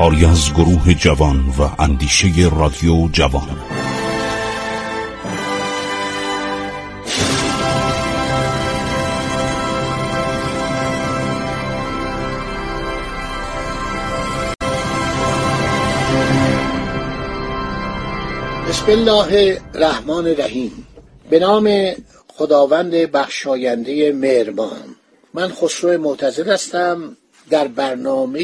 کاری از گروه جوان و اندیشه رادیو جوان. بسم الله الرحمن الرحیم. به نام خداوند بخشاینده مهربان. من خسرو معتزد هستم. در برنامه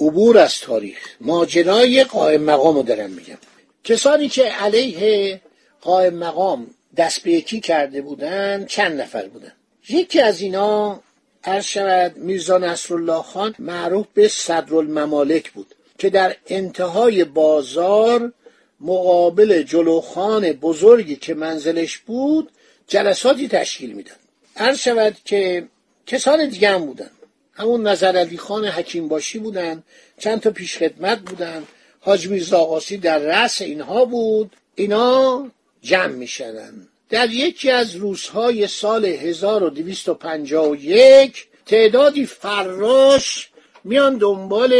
عبور از تاریخ. ماجرای قائم مقام رو دارم میگم. کسانی که علیه قائم مقام دست به یکی کرده بودن چند نفر بودن. یکی از اینا عرض شود میرزا نصرالله خان معروف به صدرالممالک بود که در انتهای بازار مقابل جلوخان بزرگی که منزلش بود جلساتی تشکیل میدن عرض شود که کسان دیگه هم بودن. همون نظر علی خان حکیم باشی بودن چند تا پیش خدمت بودن. حاج میرزا آقاسی در رأس اینها بود. اینا جمع می‌شدن. در یکی از روزهای سال 1251 تعدادی فراش میان دنبال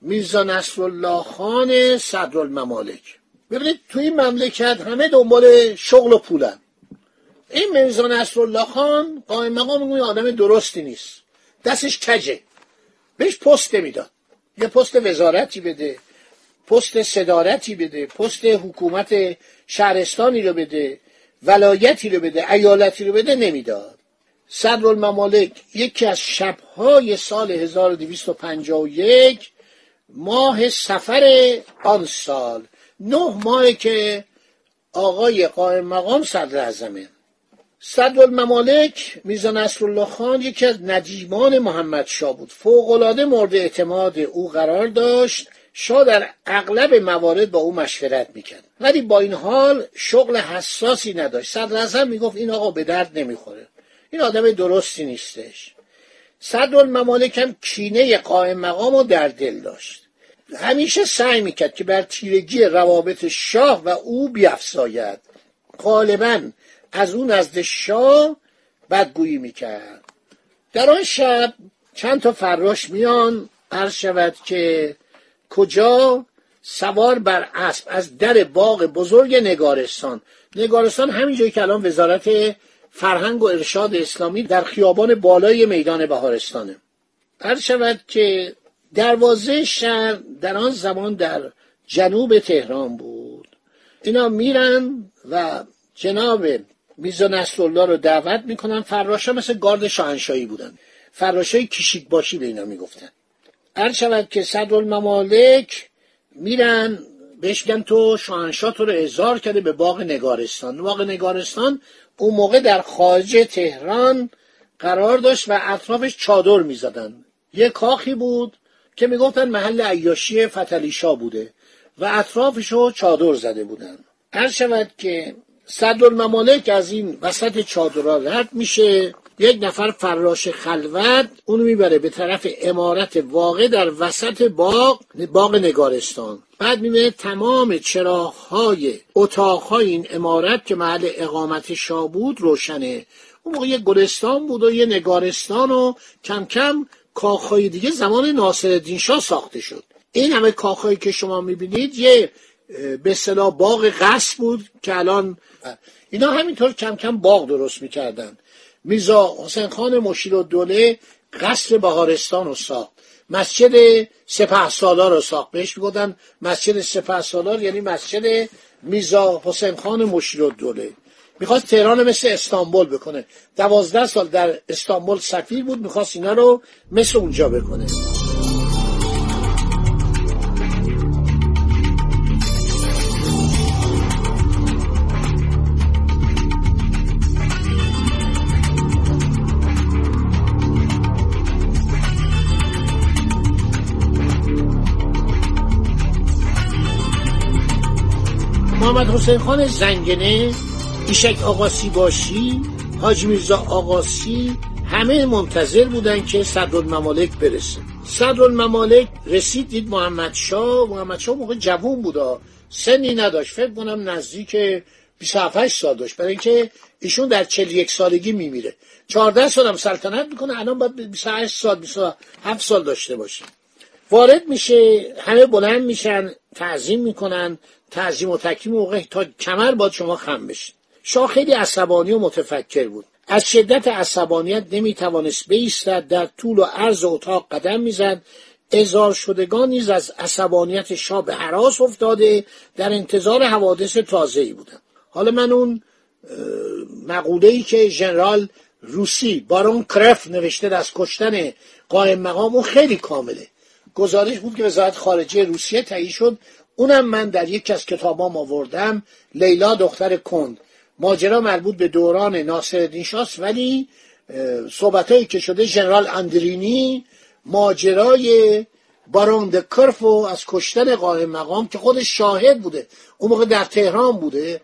میرزا نصرالله خان صدرالممالک. ببینید توی این مملکت همه دنبال شغل و پولن. این میرزا نصرالله خان قائم مقام آدم درستی نیست. دستش کجه؟ بهش پست می‌داد یه پست وزارتی بده پست صدارتی بده پست حکومت شهرستانی رو بده ولایتی رو بده ایالتی رو بده نمی‌داد. صدرالممالک یکی از شبهای سال 1251 ماه سفر آن سال نه ماه که آقای قائم مقام صدر اعظمه. صدرالممالک میرزا نصرالله خان یکی از نجیبان محمد شاه بود. فوقالعاده مورد اعتماد او قرار داشت. شاه در اغلب موارد با او مشورت می‌کرد. ولی با این حال شغل حساسی نداشت. صدر اعظم می‌گفت این آقا به درد نمی‌خوره. این آدم درستی نیستش. صدرالممالک هم کینه قائم مقام رو در دل داشت. همیشه سعی می‌کرد که بر تیرگی روابط شاه و او بیافزاید. غالبا از اون نزد شاه بدگویی می‌کرد. در آن شب چند تا فراش میان عرض شود که کجا؟ سوار بر اسب از در باغ بزرگ نگارستان. نگارستان همین جایی که الان وزارت فرهنگ و ارشاد اسلامی در خیابان بالای میدان بهارستانه. عرض شود که دروازه شهر در آن زمان در جنوب تهران بود. اینا میرن و جناب میزا نصرالله رو دعوت می‌کنن. فراشا مثل گارد شاهنشاهی بودن. فراشای کشیک باشی به اینا می‌گفتن. هر شود که صدرالممالک میرن بهش میگن تو شاهنشاه تو رو اظهار کرده به باغ نگارستان. باغ نگارستان اون موقع در خارج تهران قرار داشت و اطرافش چادر می‌زدن. یه کاخی بود که می‌گفتن محل عیاشی فتلیشا بوده و اطرافش رو چادر زده بودن. هر شود که صدرالممالک از این وسط چادرها رد میشه. یک نفر فراش خلوت اونو می‌بره به طرف امارت واقع در وسط باغ باغ نگارستان. بعد می‌بینه تمام چراغهای اتاقهای این امارت که محل اقامت شاه بود روشنه. اون موقع یه گلستان بود و یه نگارستان و کم کم کاخهای دیگه زمان ناصرالدین شاه ساخته شد. این همه کاخهایی که شما می‌بینید یه به اصطلاح باغ قصر بود که الان اینا همینطور کم کم باغ درست می‌کردن. میرزا حسین خان مشیر و دوله قصر بهارستان رو ساخت. مسجد سپه سالار رو ساخت. بهش می‌گفتن مسجد سپه سالار یعنی مسجد میرزا حسین خان مشیر و دوله می‌خواست تهران مثل استانبول بکنه. دوازده سال در استانبول سفیر بود می‌خواست اینا رو مثل اونجا بکنه. حسین خان زنگنه ایشک آقاسی باشی حاج میرزا آقاسی همه منتظر بودن که صدرالممالک برسه. صدرالممالک رسید دید محمد شاه. محمد شاه موقع جوون بودا سنی نداشت. فکر کنم نزدیک 27 سال داشت. برای اینکه ایشون در 41 سالگی میمیره. 14 سال هم سلطنت می‌کنه الان باید 28 سال 27 سال داشته باشه. وارد میشه همه بلند میشن تعظیم می‌کنن. تعظیم و تکریم موقع تا کمر باد شما خم بشین شاه خیلی عصبانی و متفکر بود. از شدت عصبانیت نمی‌توانست بیستد در طول و عرض اتاق قدم می‌زد. ازار شدگان نیز از عصبانیت شاه به حراس افتاده در انتظار حوادث تازه ای بودن حالا من اون مقوله ای که ژنرال روسی بارون کرف نوشته از کشتن قائم مقام اون خیلی کامله. گزارش بود که وزارت خارجه روسیه تهیه شد. اونم من در یکی از کتابام آوردم لیلا دختر کند. ماجرا مربوط به دوران ناصر شاست ولی صحبتهایی که شده ژنرال اندرینی ماجرای بارون کرف از کشتن قائم مقام که خودش شاهد بوده. اون موقع در تهران بوده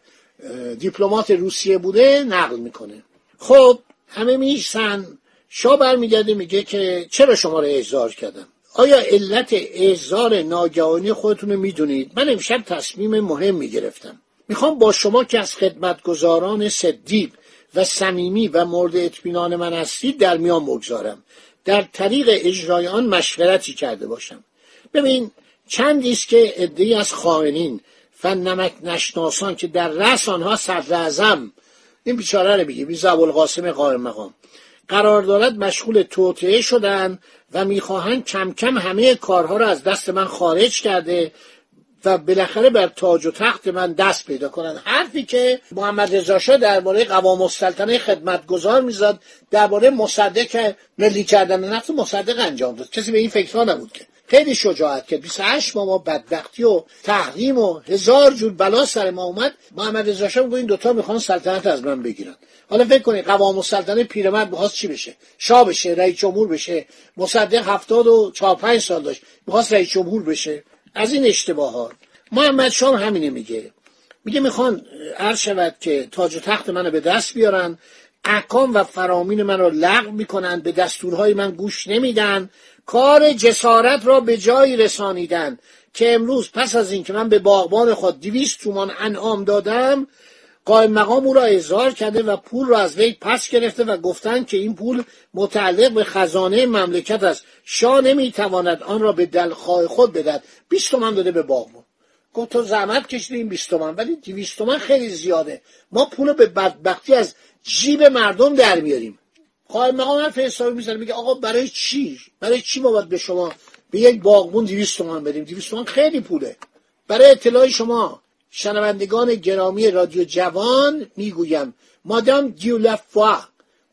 دیپلمات روسیه بوده نقل می‌کنه. خب همه میشن شاه برمیگرده میگه که چرا شما رو احضار کردم آیا علت احضار ناگهانی خودتون رو می‌دونید؟ من امشب تصمیم مهم می‌گرفتم. می‌خوام با شما که از خدمتگزاران صدیق و صمیمی و مورد اطمینان من هستید در میان بگذارم. در طریق اجرای آن مشورتی کرده باشم. ببین چندی است که عدهای از خائنین و نمک نشناسان که در رأس آنها صدر این بیچاره رو میگه میرزا ابوالقاسم قائم مقام. قرار دارد مشغول توطعه شدن و می‌خواهند کم کم همه کارها را از دست من خارج کرده و بالاخره بر تاج و تخت من دست پیدا کنن حرفی که محمد رضا شاه درباره قوام السلطنه خدمتگزار می‌زد درباره مصدق ملی کردن نفت مصدق انجام داد. کسی به این فکرها نبود که. خیلی شجاعت کرد. 28 ماه ما بدبختی و تحریم و هزار جور بلا سر ما اومد. محمد رضا شاه این دوتا می‌خوان سلطنت از من بگیرن. حالا فکر کنید قوام السلطنه پیرمرد می‌خواست چی بشه؟ شاه بشه رئیس جمهور بشه. مصدق هفتاد و چهار پنج سال داشت. می‌خواست رئیس جمهور بشه. از این اشتباهات. محمد شام همینه میگه. میگه می‌خوان عرض شود که تاج و تخت منو به دست بیارن. احکام و فرامین من رو لغو می‌کنن. به دستورهای من گوش نمیدن. کار جسارت را به جایی رسانیدن که امروز پس از اینکه من به باغبان خود دویست تومان انعام دادم قائم مقام او را اظهار کرده و پول را از وی پس گرفته و گفتند که این پول متعلق به خزانه مملکت است. شاه نمی‌تواند آن را به دلخواه خود بدهد. بیست تومن داده به باغبان. گفت تو زحمت کشیدی این بیست تومن ولی دویست تومن خیلی زیاده. ما پول به بدبختی از جیب مردم در میاریم. قائم مقام حرف حسابی می‌زنه میگه آقا برای چی؟ برای چی ما باید به شما به یک باغبون دویست تومن بدیم؟ دویست تومن خیلی پوله. برای اطلاع شما شنوندگان گرامی رادیو جوان می‌گویم مادام دیولفوا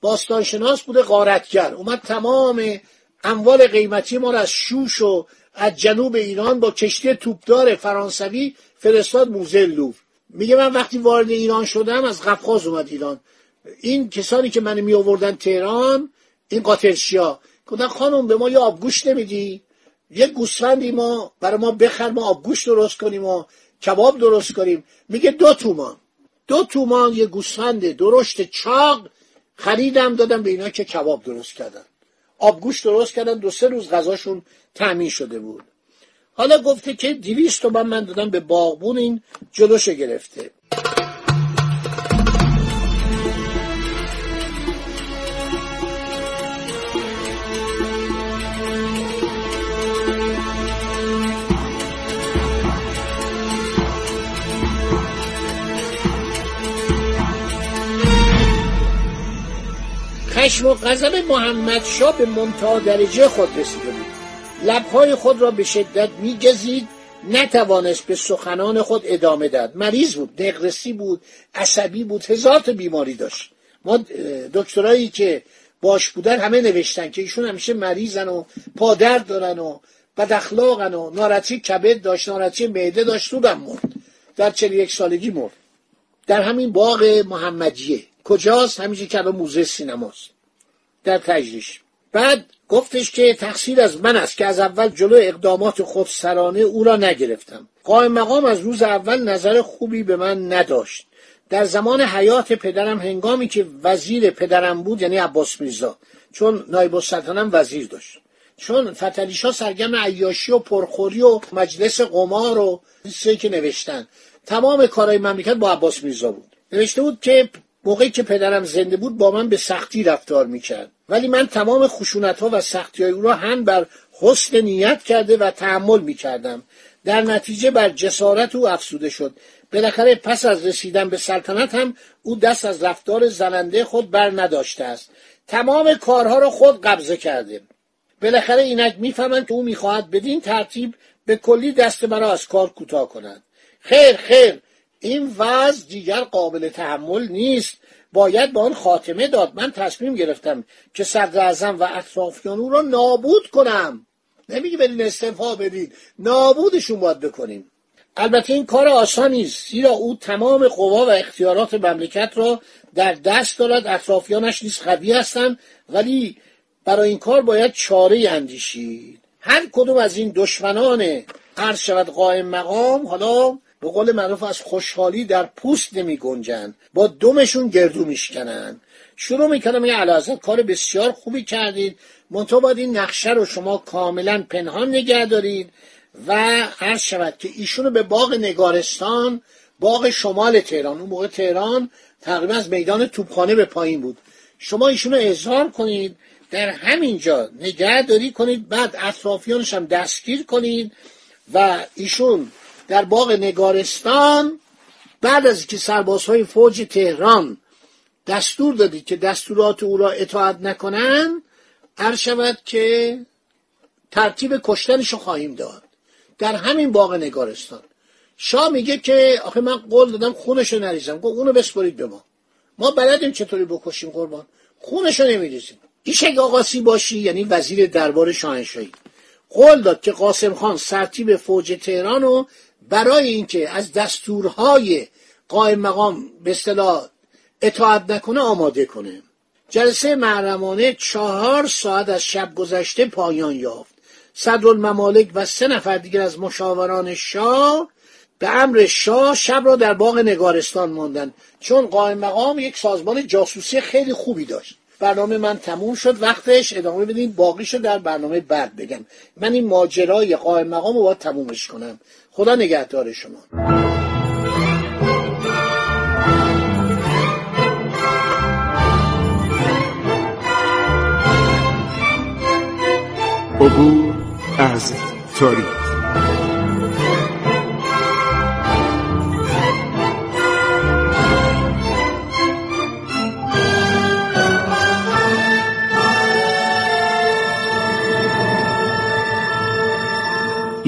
باستانشناس بوده غارتگر. اومد تمام اموال قیمتی ما را از شوش و از جنوب ایران با کشتی توپدار فرانسوی فرستاد موزه لوف میگه من وقتی وارد ایران شدم از قفقاز اومد ایران. این کسانی که من می آوردن تهران این قاتلشیا. گفتن خانم به ما یه آبگوش نمیدی؟ یه گوسفندی ما برای ما بخر ما آبگوش درست کنیم و کباب درست کنیم. میگه دو تومان. دو تومان یه گوسفند درشت چاق خریدم دادم به اینا که کباب درست کردن. آبگوش درست کردن دو سه روز غذاشون تامین شده بود. حالا گفته که دیویست تومن من دادم به باغبون این جلوش گرفته. خشم و غضب محمد شاه به منتها درجه خود رسیده بود لبهای خود را به شدت میگزید نتوانست به سخنان خود ادامه داد مریض بود نقرسی بود عصبی بود هزار بیماری داشت. ما دکترایی که باش بودن همه نوشتن که ایشون همیشه مریضن و پادرد دارن و بد اخلاقن و ناراحتی کبد داشت ناراحتی معده داشت رو مرد. در چلی یک سالگی مرد. در همین باغ محمدیه. کجاست؟ همیشه که موزه سینماست. در تجریش. بعد گفتش که تقصیر از من است که از اول جلو اقدامات خودسرانه او را نگرفتم. قائم مقام از روز اول نظر خوبی به من نداشت. در زمان حیات پدرم هنگامی که وزیر پدرم بود یعنی عباس میرزا چون نایب السلطنه وزیر داشت. چون فتلیشا سرگم عیاشی و پرخوری و مجلس قمار و چیزی که نوشتن تمام کارهای مملکت با عباس میرزا بود. نوشته بود که موقعی که پدرم زنده بود با من به سختی رفتار می‌کرد. ولی من تمام خشونت ها و سختی های او را هم بر حسن نیت کرده و تحمل می‌کردم. در نتیجه بر جسارت او افسوده شد. بالاخره پس از رسیدن به سلطنت هم او دست از رفتار زننده خود بر نداشته است. تمام کارها را خود قبضه کرده. بالاخره اینک می‌فهمند که او می‌خواهد بدین ترتیب به کلی دست مرا از کار کوتاه کند. خیر خیر. این وضع دیگر قابل تحمل نیست. باید به آن خاتمه داد. من تصمیم گرفتم که صدر و اطرافیان او را نابود کنم. نمیگه برین استعفا بدید نابودشون باید بکنیم. البته این کار آسانی است. زیرا او تمام قوا و اختیارات مملکت را در دست دارد. اطرافیانش نیز قوی هستند. ولی برای این کار باید چاره اندیشید. هر کدوم از این دشمنان هر شود قائم مقام حالا به قول معروف از خوشحالی در پوست نمی گنجن با دمشون گردو میشکنن. شروع می‌کنم یه علازت کار بسیار خوبی کردید. منتها باید این نقشه رو شما کاملا پنهان نگه دارید و هر شود که ایشونو به باغ نگارستان باغ شمال تهران. اون موقع تهران تقریبا از میدان توپخانه به پایین بود. شما ایشونو اظهار کنید. در همینجا نگهداری کنید. بعد اطرافیانش هم دستگیر کنید و ایشون در باغ نگارستان بعد از که سربازهای فوج تهران دستور دادید که دستورات او را اطاعت نکنند هر شود که ترتیب کشتنشو خواهیم داد در همین باغ نگارستان. شاه میگه که آخه من قول دادم خونشو نریزم. گفت اونو بسپرید به ما. ما بلدیم چطوری بکشیم قربان. خونشو نمیریزیم. ایشک آقاسی باشی؟ یعنی وزیر دربار شاهنشاهی. قول داد که قاسم خان سرتیب فوج تهران رو برای اینکه از دستورهای قائم مقام به اصطلاح اطاعت نکنه آماده کنه. جلسه محرمانه چهار ساعت از شب گذشته پایان یافت. صدرالممالک و سه نفر دیگر از مشاوران شاه به امر شاه شب را در باغ نگارستان ماندن چون قائم مقام یک سازمان جاسوسی خیلی خوبی داشت. برنامه من تموم شد. وقتش ادامه بدین. باقیشو در برنامه بعد بگم. من این ماجرای قائم مقام رو باید تمومش کنم. خدا نگهدار شما. عبور از تاریخ.